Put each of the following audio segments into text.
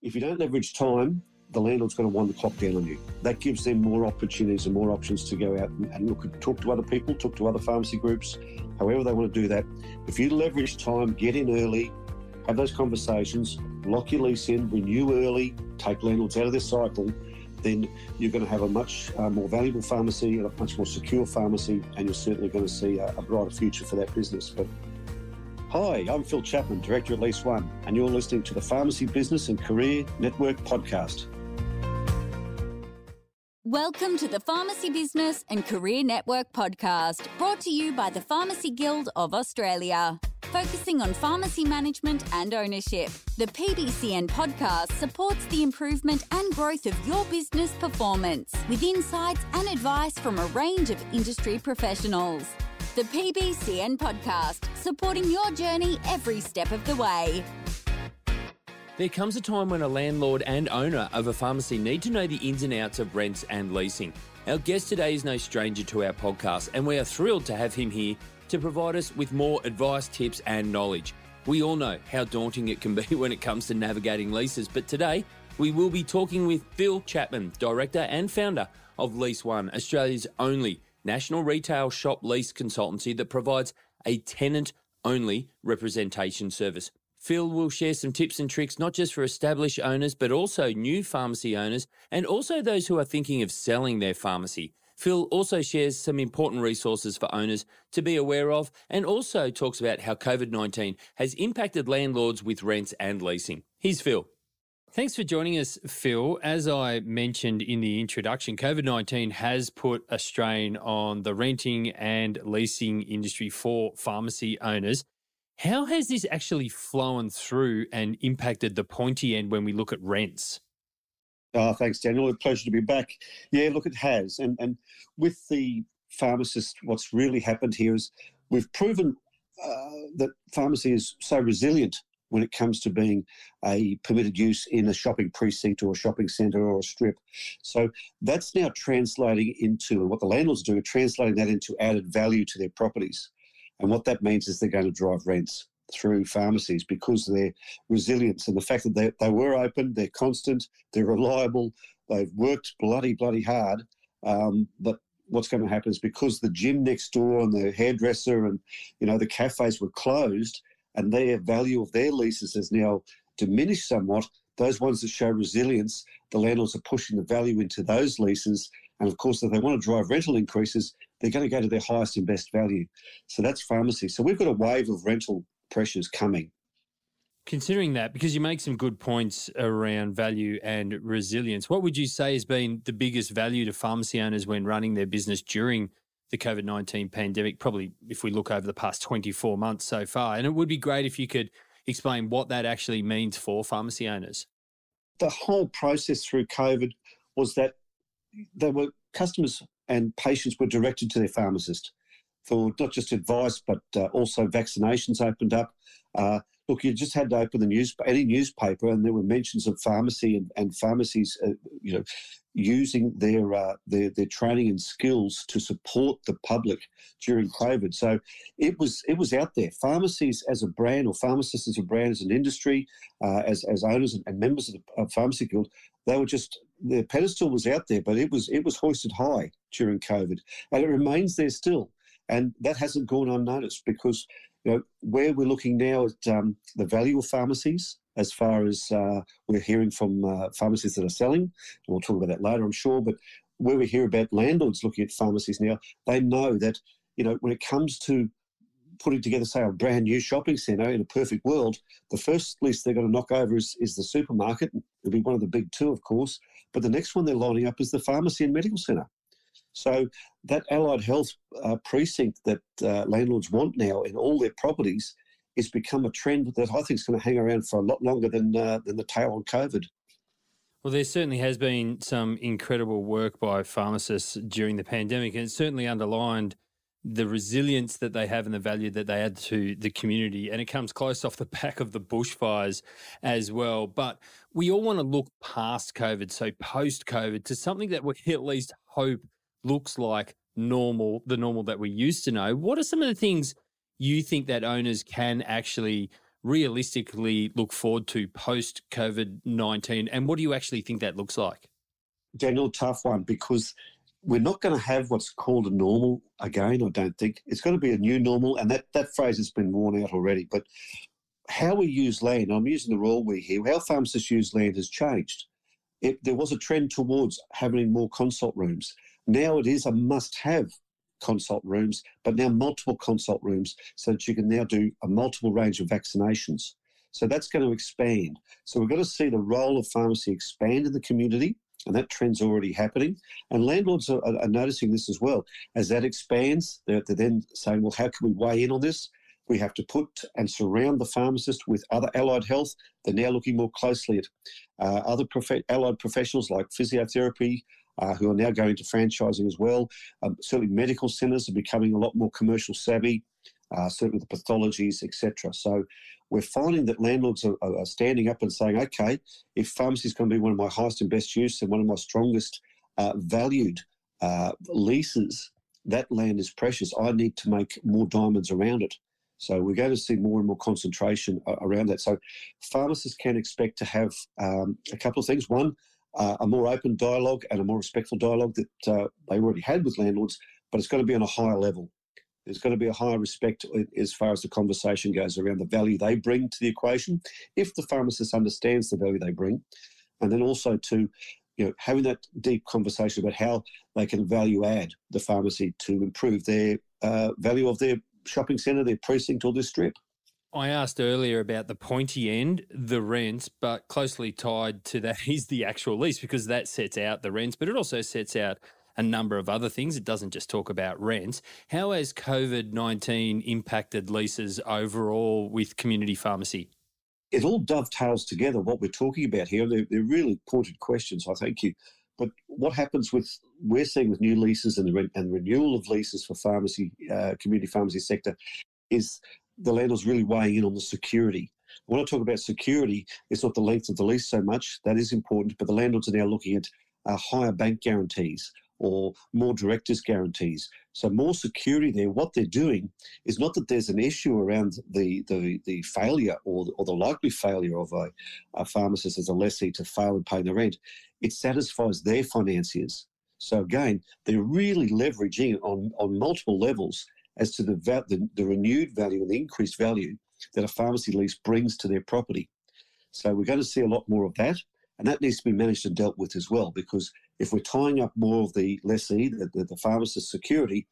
If you don't leverage time, the landlord's going to wind the clock down on you. That gives them more opportunities and more options to go out and, look at, talk to other people, talk to other pharmacy groups, however they want to do that. If you leverage time, get in early, have those conversations, lock your lease in, renew early, take landlords out of their cycle, then you're going to have a much uh, more valuable pharmacy, a much more secure pharmacy, and you're certainly going to see a, a brighter future for that business. But Hi, I'm Phil Chapman, Director at Lease One, and you're listening to the Pharmacy Business and Career Network podcast. Welcome to the Pharmacy Business and Career Network podcast, brought to you by the Pharmacy Guild of Australia. Focusing on pharmacy management and ownership, the PBCN podcast supports the improvement and growth of your business performance with insights and advice from a range of industry professionals. The PBCN podcast, supporting your journey every step of the way. There comes a time when a landlord and owner of a pharmacy need to know the ins and outs of rents and leasing. Our guest today is no stranger to our podcast, and we are thrilled to have him here to provide us with more advice, tips, and knowledge. We all know how daunting it can be when it comes to navigating leases, but today we will be talking with Phil Chapman, director and founder of Lease One, Australia's only national retail shop lease consultancy that provides a tenant only representation service. Phil will share some tips and tricks not just for established owners, but also new pharmacy owners and also those who are thinking of selling their pharmacy. Phil also shares some important resources for owners to be aware of and also talks about how COVID 19 has impacted landlords with rents and leasing. Here's Phil. Thanks for joining us, Phil. As I mentioned in the introduction, COVID 19 has put a strain on the renting and leasing industry for pharmacy owners. How has this actually flown through and impacted the pointy end when we look at rents? Oh, thanks, Daniel. A pleasure to be back. Yeah, look, it has. And, and with the pharmacist, what's really happened here is we've proven uh, that pharmacy is so resilient when it comes to being a permitted use in a shopping precinct or a shopping centre or a strip. So that's now translating into, and what the landlords do, translating that into added value to their properties. And what that means is they're going to drive rents through pharmacies because of their resilience and the fact that they, they were open, they're constant, they're reliable, they've worked bloody, bloody hard. Um, but what's going to happen is because the gym next door and the hairdresser and you know the cafes were closed and their value of their leases has now diminished somewhat those ones that show resilience the landlords are pushing the value into those leases and of course if they want to drive rental increases they're going to go to their highest and best value. So that's pharmacy. So we've got a wave of rental pressures coming. Considering that, because you make some good points around value and resilience, what would you say has been the biggest value to pharmacy owners when running their business during the COVID 19 pandemic? Probably if we look over the past 24 months so far. And it would be great if you could explain what that actually means for pharmacy owners. The whole process through COVID was that there were customers and patients were directed to their pharmacist for not just advice but uh, also vaccinations opened up. Uh, look, you just had to open the news, any newspaper, and there were mentions of pharmacy and, and pharmacies, uh, you know, using their, uh, their their training and skills to support the public during COVID. So it was it was out there. Pharmacies as a brand, or pharmacists as a brand, as an industry, uh, as as owners and, members of the Pharmacy Guild, they were just the pedestal was out there, but it was it was hoisted high during COVID, and it remains there still, and that hasn't gone unnoticed because you know where we're looking now at um, the value of pharmacies as far as uh, we're hearing from uh, pharmacies that are selling, and we'll talk about that later, I'm sure, but where we hear about landlords looking at pharmacies now, they know that you know when it comes to putting together, say, a brand new shopping centre in a perfect world, the first list they're going to knock over is, is the supermarket. It'll be one of the big two, of course. But the next one they're lining up is the pharmacy and medical centre. So that allied health uh, precinct that uh, landlords want now in all their properties is become a trend that I think is going to hang around for a lot longer than uh, than the tail on COVID. Well, there certainly has been some incredible work by pharmacists during the pandemic, and it certainly underlined the resilience that they have and the value that they add to the community. And it comes close off the back of the bushfires as well. But we all want to look past COVID, so post COVID, to something that we at least hope looks like normal, the normal that we used to know. What are some of the things you think that owners can actually realistically look forward to post COVID 19? And what do you actually think that looks like? Daniel, tough one because we're not going to have what's called a normal again, I don't think. It's going to be a new normal, and that, that phrase has been worn out already. But how we use land, I'm using the raw we here, how pharmacists use land has changed. It, there was a trend towards having more consult rooms. Now it is a must have consult rooms, but now multiple consult rooms so that you can now do a multiple range of vaccinations. So that's going to expand. So we're going to see the role of pharmacy expand in the community, and that trend's already happening. And landlords are, are noticing this as well. As that expands, they're, they're then saying, well, how can we weigh in on this? We have to put and surround the pharmacist with other allied health. They're now looking more closely at uh, other prof- allied professionals like physiotherapy, uh, who are now going to franchising as well. Um, certainly, medical centres are becoming a lot more commercial savvy. Uh, certainly, the pathologies, etc. So, we're finding that landlords are, are, standing up and saying, "Okay, if pharmacy is going to be one of my highest and best use and one of my strongest uh, valued uh, leases, that land is precious. I need to make more diamonds around it." So we're going to see more and more concentration around that. So pharmacists can expect to have um, a couple of things. One, uh, a more open dialogue and a more respectful dialogue that uh, they already had with landlords, but it's going to be on a higher level. There's going to be a higher respect as far as the conversation goes around the value they bring to the equation, if the pharmacist understands the value they bring, and then also to you know, having that deep conversation about how they can value add the pharmacy to improve their uh, value of their shopping centre, their precinct, or their strip. I asked earlier about the pointy end, the rents, but closely tied to that is the actual lease because that sets out the rents, but it also sets out a number of other things. It doesn't just talk about rents. How has COVID 19 impacted leases overall with community pharmacy? It all dovetails together what we're talking about here. They're, they're really pointed questions, I thank you. But what happens with we're seeing with new leases and the re- and renewal of leases for pharmacy, uh, community pharmacy sector, is the landlord's really weighing in on the security. When I talk about security, it's not the length of the lease so much. That is important, but the landlords are now looking at uh, higher bank guarantees or more directors' guarantees. So more security there. What they're doing is not that there's an issue around the the, the failure or, or the likely failure of a, a pharmacist as a lessee to fail in paying the rent. It satisfies their financiers. So again, they're really leveraging on, on multiple levels as to the, the, the renewed value and the increased value that a pharmacy lease brings to their property. So we're going to see a lot more of that, and that needs to be managed and dealt with as well. Because if we're tying up more of the lessee, the, the, the pharmacist security,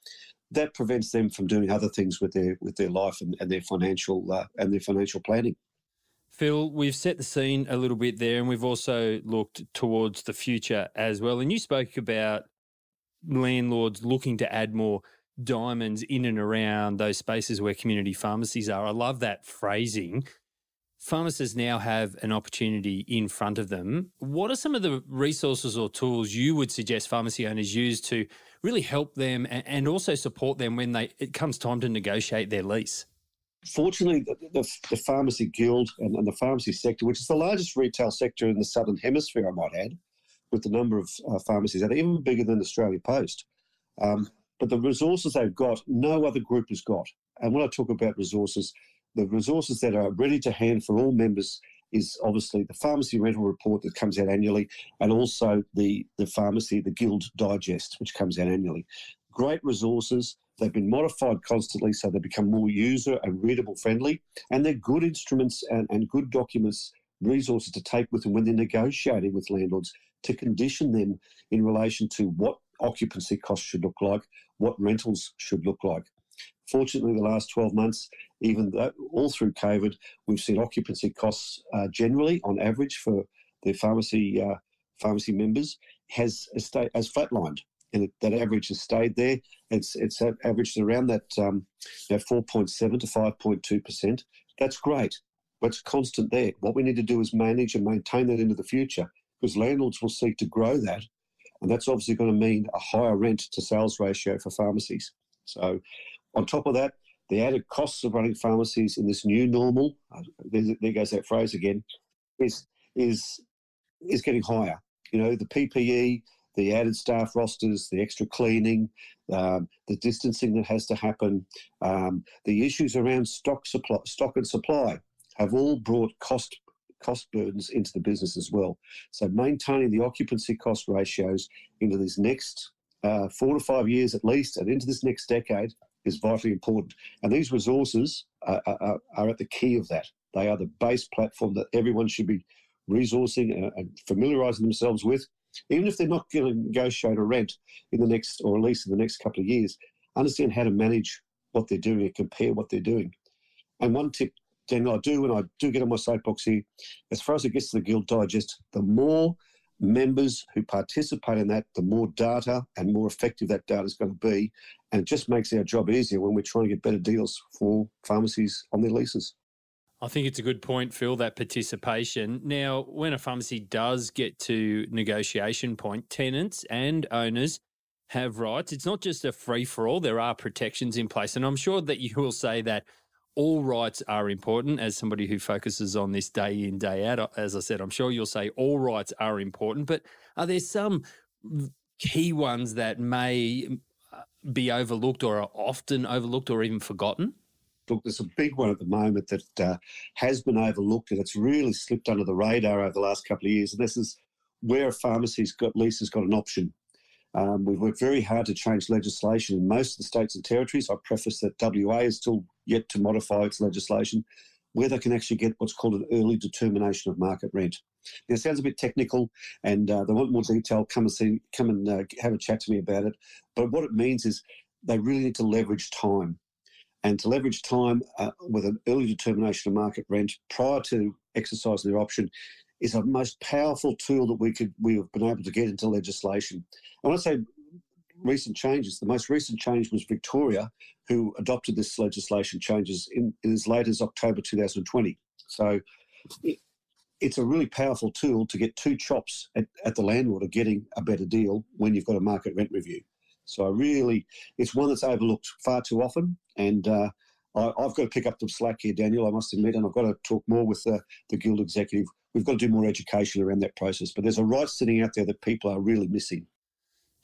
that prevents them from doing other things with their with their life and, and their financial uh, and their financial planning. Phil, we've set the scene a little bit there, and we've also looked towards the future as well. And you spoke about landlords looking to add more diamonds in and around those spaces where community pharmacies are. I love that phrasing. Pharmacists now have an opportunity in front of them. What are some of the resources or tools you would suggest pharmacy owners use to really help them and also support them when they it comes time to negotiate their lease? Fortunately, the, the, the Pharmacy Guild and, and, the pharmacy sector, which is the largest retail sector in the Southern Hemisphere, I might add, with the number of uh, pharmacies that are even bigger than Australia Post, um, but the resources they've got, no other group has got. And when I talk about resources, the resources that are ready to hand for all members is obviously the pharmacy rental report that comes out annually, and also the the pharmacy the guild digest which comes out annually. Great resources. They've been modified constantly so they become more user and readable friendly, and they're good instruments and, and good documents, resources to take with them when they're negotiating with landlords to condition them in relation to what occupancy costs should look like, what rentals should look like. Fortunately, the last 12 months, even though, all through COVID, we've seen occupancy costs uh, generally, on average, for the pharmacy uh, pharmacy members has stayed, has flatlined, and that average has stayed there. It's it's averaged around that um, you know, 4.7 to 5.2 percent. That's great, but it's constant there. What we need to do is manage and maintain that into the future, because landlords will seek to grow that and that's obviously going to mean a higher rent to sales ratio for pharmacies. So, on top of that, the added costs of running pharmacies in this new normal, uh, there, goes that phrase again, is, is, is getting higher. You know, the PPE, the added staff rosters, the extra cleaning, um, the distancing that has to happen, um, the issues around stock supply, stock and supply. have all brought cost cost burdens into the business as well. So maintaining the occupancy cost ratios into these next uh, four to five years at least, and into this next decade is vitally important. And these resources are, are, are at the key of that. They are the base platform that everyone should be resourcing and, and familiarising themselves with, even if they're not going to negotiate a rent in the next, or at least in the next couple of years. Understand how to manage what they're doing and compare what they're doing. And one tip, Daniel, I do when I do get on my soapbox here, as far as it gets to the Guild Digest, the more members who participate in that, the more data and more effective that data is going to be. And it just makes our job easier when we're trying to get better deals for pharmacies on their leases. I think it's a good point, Phil, that participation. Now, when a pharmacy does get to negotiation point, tenants and owners have rights. It's not just a free for all, there are protections in place. And I'm sure that you will say that all rights are important as somebody who focuses on this day in, day out. As I said, I'm sure you'll say all rights are important, but are there some key ones that may uh, be overlooked or are often overlooked or even forgotten? Look, there's a big one at the moment that uh, has been overlooked and it's really slipped under the radar over the last couple of years. And this is where a pharmacy's got leases got an option. Um, we've worked very hard to change legislation in most of the states and territories. I preface that WA is still yet to modify its legislation where they can actually get what's called an early determination of market rent. Now, it sounds a bit technical, and uh, they want more detail. Come and see, come and uh, have a chat to me about it. But what it means is they really need to leverage time, and to leverage time uh, with an early determination of market rent prior to exercising their option is a most powerful tool that we could we have been able to get into legislation. I want to say recent changes. The most recent change was Victoria, who adopted this legislation changes in, in as late as October 2020. So it, it's a really powerful tool to get two chops at, at the landlord of getting a better deal when you've got a market rent review. So I really, it's one that's overlooked far too often, and uh, I, have got to pick up the slack here, Daniel. I must admit, and I've got to talk more with the, the guild executive we've got to do more education around that process. But there's a right sitting out there that people are really missing.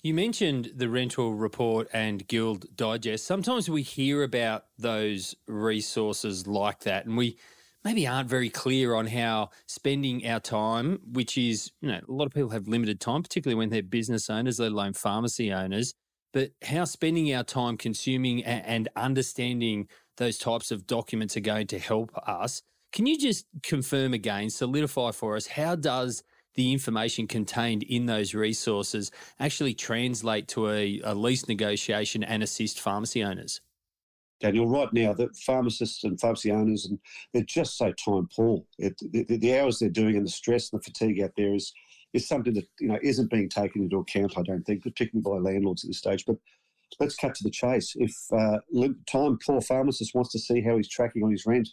You mentioned the rental report and Guild Digest. Sometimes we hear about those resources like that, and we maybe aren't very clear on how spending our time, which is, you know, a lot of people have limited time, particularly when they're business owners, let alone pharmacy owners, but how spending our time consuming and understanding those types of documents are going to help us can you just confirm again, solidify for us, how does the information contained in those resources actually translate to a, a lease negotiation and assist pharmacy owners? Daniel, right now, the pharmacists and pharmacy owners, and they're just so time poor. It, the, the, hours they're doing and the stress and the fatigue out there is is something that you know isn't being taken into account. I don't think, particularly by landlords at this stage. But let's cut to the chase. If uh, time poor pharmacist wants to see how he's tracking on his rent,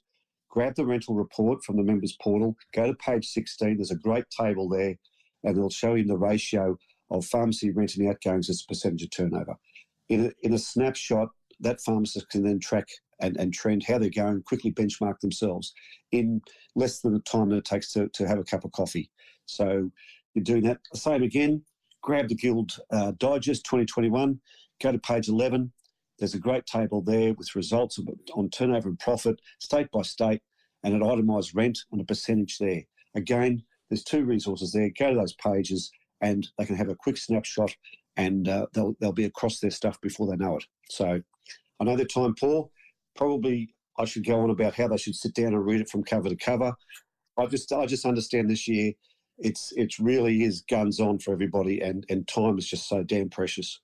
grab the rental report from the members portal, go to page 16. There's a great table there, and it'll show you the ratio of pharmacy rent and outgoings as a percentage of turnover. In a, in a snapshot, that pharmacist can then track and, and trend how they're going, quickly benchmark themselves in less than the time that it takes to, to have a cup of coffee. So you're doing that. Same again, grab the Guild uh, Digest 2021, go to page 11, there's a great table there with results on turnover and profit, state by state, and an itemised rent and a percentage there. Again, there's two resources there. Go to those pages and they can have a quick snapshot and uh, they'll, they'll be across their stuff before they know it. So I know they're time poor. Probably I should go on about how they should sit down and read it from cover to cover. I just I just understand this year it's it really is guns on for everybody and, and time is just so damn precious.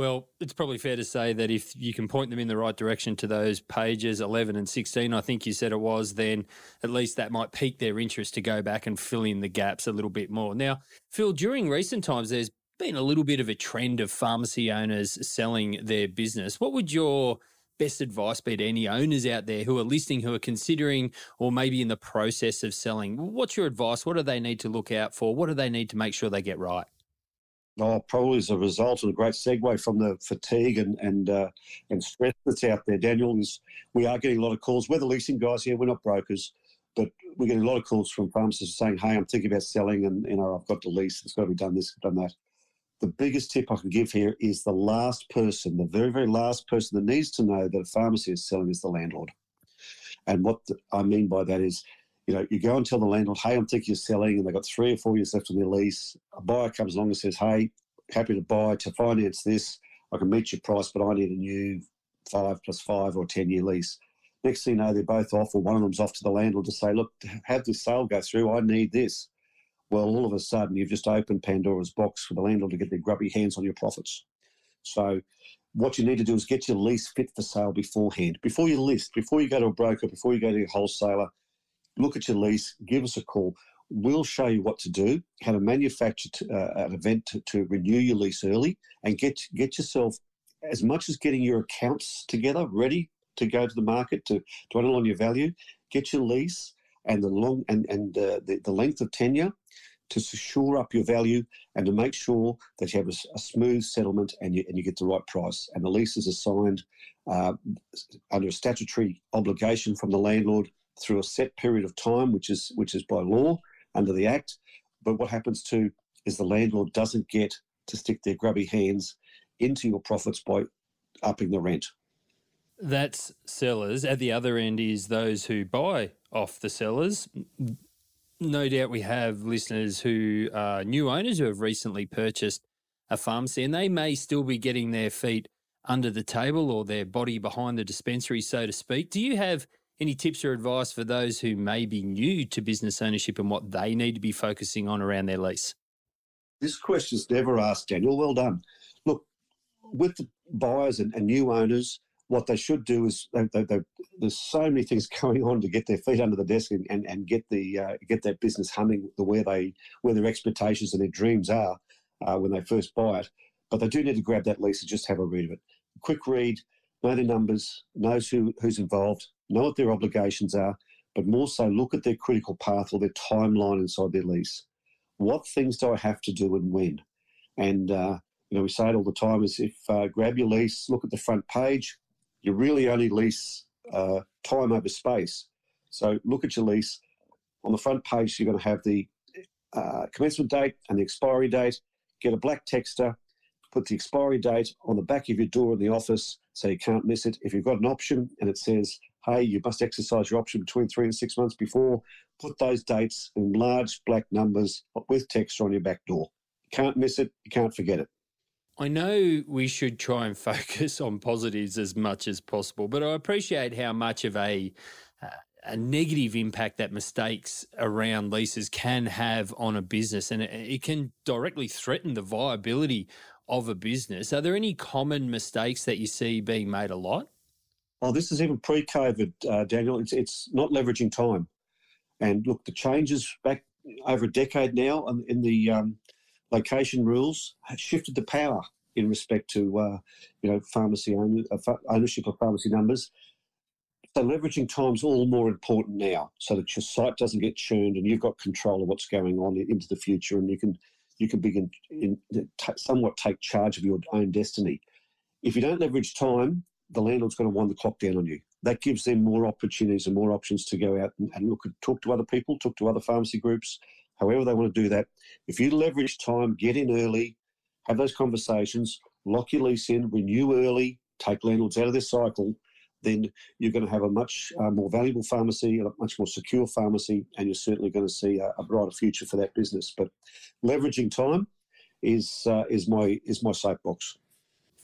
Well, it's probably fair to say that if you can point them in the right direction to those pages 11 and 16, I think you said it was, then at least that might pique their interest to go back and fill in the gaps a little bit more. Now, Phil, during recent times, there's been a little bit of a trend of pharmacy owners selling their business. What would your best advice be to any owners out there who are listening, who are considering or maybe in the process of selling? What's your advice? What do they need to look out for? What do they need to make sure they get right? Oh, probably as a result of a great segue from the fatigue and and uh, and stress that's out there. Daniel is we are getting a lot of calls. We're the leasing guys here. We're not brokers, but we're getting a lot of calls from pharmacists saying, "Hey, I'm thinking about selling, and you know I've got to lease. It's got to be done this, done that." The biggest tip I can give here is the last person, the very very last person that needs to know that a pharmacy is selling is the landlord. And what the, I mean by that is, you know, you go and tell the landlord, hey, I'm thinking of selling, and they've got three or four years left on their lease. A buyer comes along and says, hey, happy to buy to finance this. I can meet your price, but I need a new five plus five or 10 year lease. Next thing you know, they're both off, or one of them's off to the landlord to say, look, have this sale go through. I need this. Well, all of a sudden, you've just opened Pandora's box for the landlord to get their grubby hands on your profits. So, what you need to do is get your lease fit for sale beforehand. Before you list, before you go to a broker, before you go to your wholesaler, look at your lease, give us a call. We'll show you what to do, how to manufacture to, uh, an event to, to renew your lease early, and get get yourself as much as getting your accounts together, ready to go to the market to to underline your value. Get your lease and the long and and uh, the, the length of tenure to shore up your value and to make sure that you have a, a smooth settlement and you, and you get the right price. And the leases are signed uh, under a statutory obligation from the landlord through a set period of time, which is which is by law under the Act. But what happens too is the landlord doesn't get to stick their grubby hands into your profits by upping the rent. That's sellers. At the other end is those who buy off the sellers. No doubt we have listeners who are new owners who have recently purchased a pharmacy and they may still be getting their feet under the table or their body behind the dispensary, so to speak. Do you have any tips or advice for those who may be new to business ownership and what they need to be focusing on around their lease? This question's never asked, Daniel. Well done. Look, with the buyers and, and new owners, what they should do is they, they, they, there's so many things going on to get their feet under the desk and, and, and get the uh, get that business humming the where they where their expectations and their dreams are uh, when they first buy it. But they do need to grab that lease and just have a read of it. Quick read, know the numbers, knows who, who's involved, know what their obligations are, but more so look at their critical path or their timeline inside their lease. What things do I have to do and when? And uh, you know, we say it all the time: is if uh, grab your lease, look at the front page. You really only lease uh, time over space. So look at your lease. On the front page, you're going to have the uh, commencement date and the expiry date. Get a black texter, put the expiry date on the back of your door in the office so you can't miss it. If you've got an option and it says hey, you must exercise your option between three and six months before. Put those dates in large black numbers with text on your back door. You can't miss it. You can't forget it. I know we should try and focus on positives as much as possible, but I appreciate how much of a uh, a negative impact that mistakes around leases can have on a business, and it, it can directly threaten the viability of a business. Are there any common mistakes that you see being made a lot? Oh, this is even pre-COVID, uh, Daniel. It's it's not leveraging time. And look, the changes back over a decade now in the um, location rules have shifted the power in respect to uh, you know pharmacy uh, ownership of pharmacy numbers. So leveraging time is all more important now, so that your site doesn't get churned and you've got control of what's going on into the future, and you can you can begin in, t- somewhat take charge of your own destiny. If you don't leverage time, the landlord's going to wind the clock down on you. That gives them more opportunities and more options to go out and, and look and talk to other people, talk to other pharmacy groups, however they want to do that. If you leverage time, get in early, have those conversations, lock your lease in, renew early, take landlords out of their cycle, then you're going to have a much uh, more valuable pharmacy, a much more secure pharmacy, and you're certainly going to see a, a brighter future for that business. But leveraging time is uh, is my is my soapbox.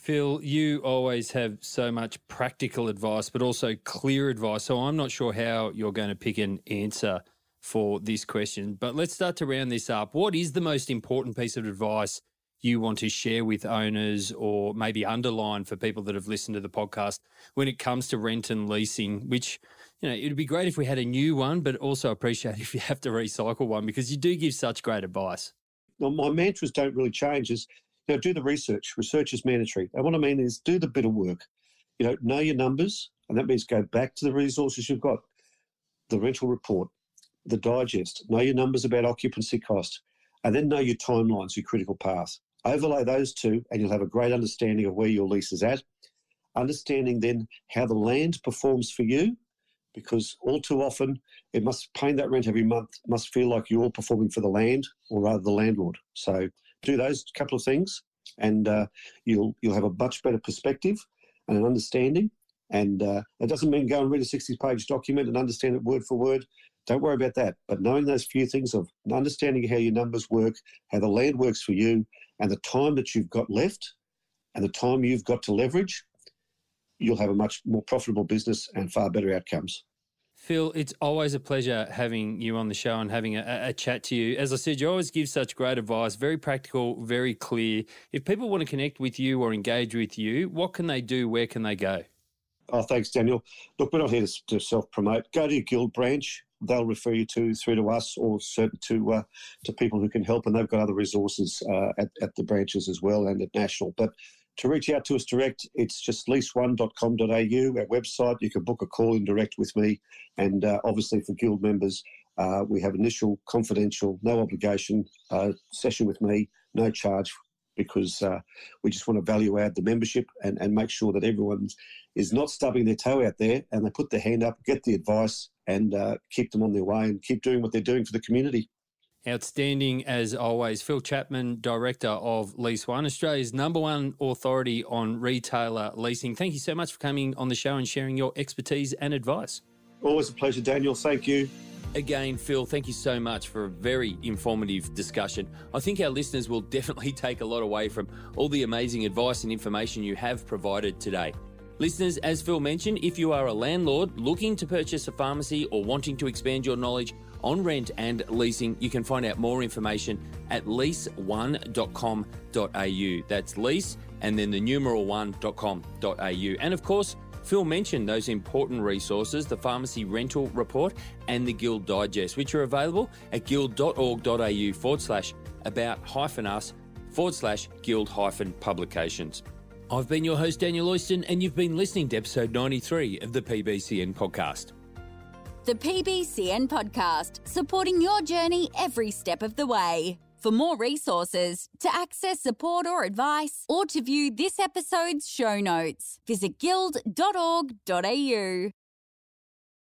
Phil, you always have so much practical advice, but also clear advice. So I'm not sure how you're going to pick an answer for this question. But let's start to round this up. What is the most important piece of advice you want to share with owners or maybe underline for people that have listened to the podcast when it comes to rent and leasing, which, you know, it'd be great if we had a new one, but also appreciate if you have to recycle one because you do give such great advice. Well, my mantras don't really change. Is know, do the research. Research is mandatory. And what I mean is do the bit of work. You know, know your numbers, and that means go back to the resources you've got. The rental report, the digest, know your numbers about occupancy cost, and then know your timelines, your critical path. Overlay those two, and you'll have a great understanding of where your lease is at. Understanding then how the land performs for you, because all too often it must paying that rent every month must feel like you're performing for the land or rather the landlord. So do those couple of things, and uh, you'll you'll have a much better perspective and an understanding. And uh, it doesn't mean go and read a 60 page document and understand it word for word. Don't worry about that. But knowing those few things of understanding how your numbers work, how the land works for you, and the time that you've got left and the time you've got to leverage, you'll have a much more profitable business and far better outcomes. Phil, it's always a pleasure having you on the show and having a, a, chat to you. As I said, you always give such great advice, very practical, very clear. If people want to connect with you or engage with you, what can they do? Where can they go? Oh, thanks, Daniel. Look, we're not here to, self promote. Go to your guild branch. They'll refer you to through to us or to uh, to people who can help, and they've got other resources uh, at, at the branches as well and at national. But to reach out to us direct, it's just lease1.com.au, our website. You can book a call in direct with me. And uh, obviously, for Guild members, uh, we have initial confidential, no obligation uh, session with me, no charge, because uh, we just want to value add the membership and, and make sure that everyone is not stubbing their toe out there and they put their hand up, get the advice, and uh, keep them on their way and keep doing what they're doing for the community. Outstanding as always. Phil Chapman, Director of Lease One, Australia's number one authority on retailer leasing. Thank you so much for coming on the show and sharing your expertise and advice. Always a pleasure, Daniel. Thank you. Again, Phil, thank you so much for a very informative discussion. I think our listeners will definitely take a lot away from all the amazing advice and information you have provided today. Listeners, as Phil mentioned, if you are a landlord looking to purchase a pharmacy or wanting to expand your knowledge on rent and leasing. You can find out more information at lease1.com.au. That's lease and then the numeral one.com.au. And of course, Phil mentioned those important resources, the Pharmacy Rental Report and the Guild Digest, which are available at guild.org.au forward slash about hyphen us forward slash guild hyphen publications. I've been your host, Daniel Oyston, and you've been listening to episode 93 of the PBCN podcast the PBCN podcast, supporting your journey every step of the way. For more resources, to access support or advice, or to view this episode's show notes, visit guild.org.au.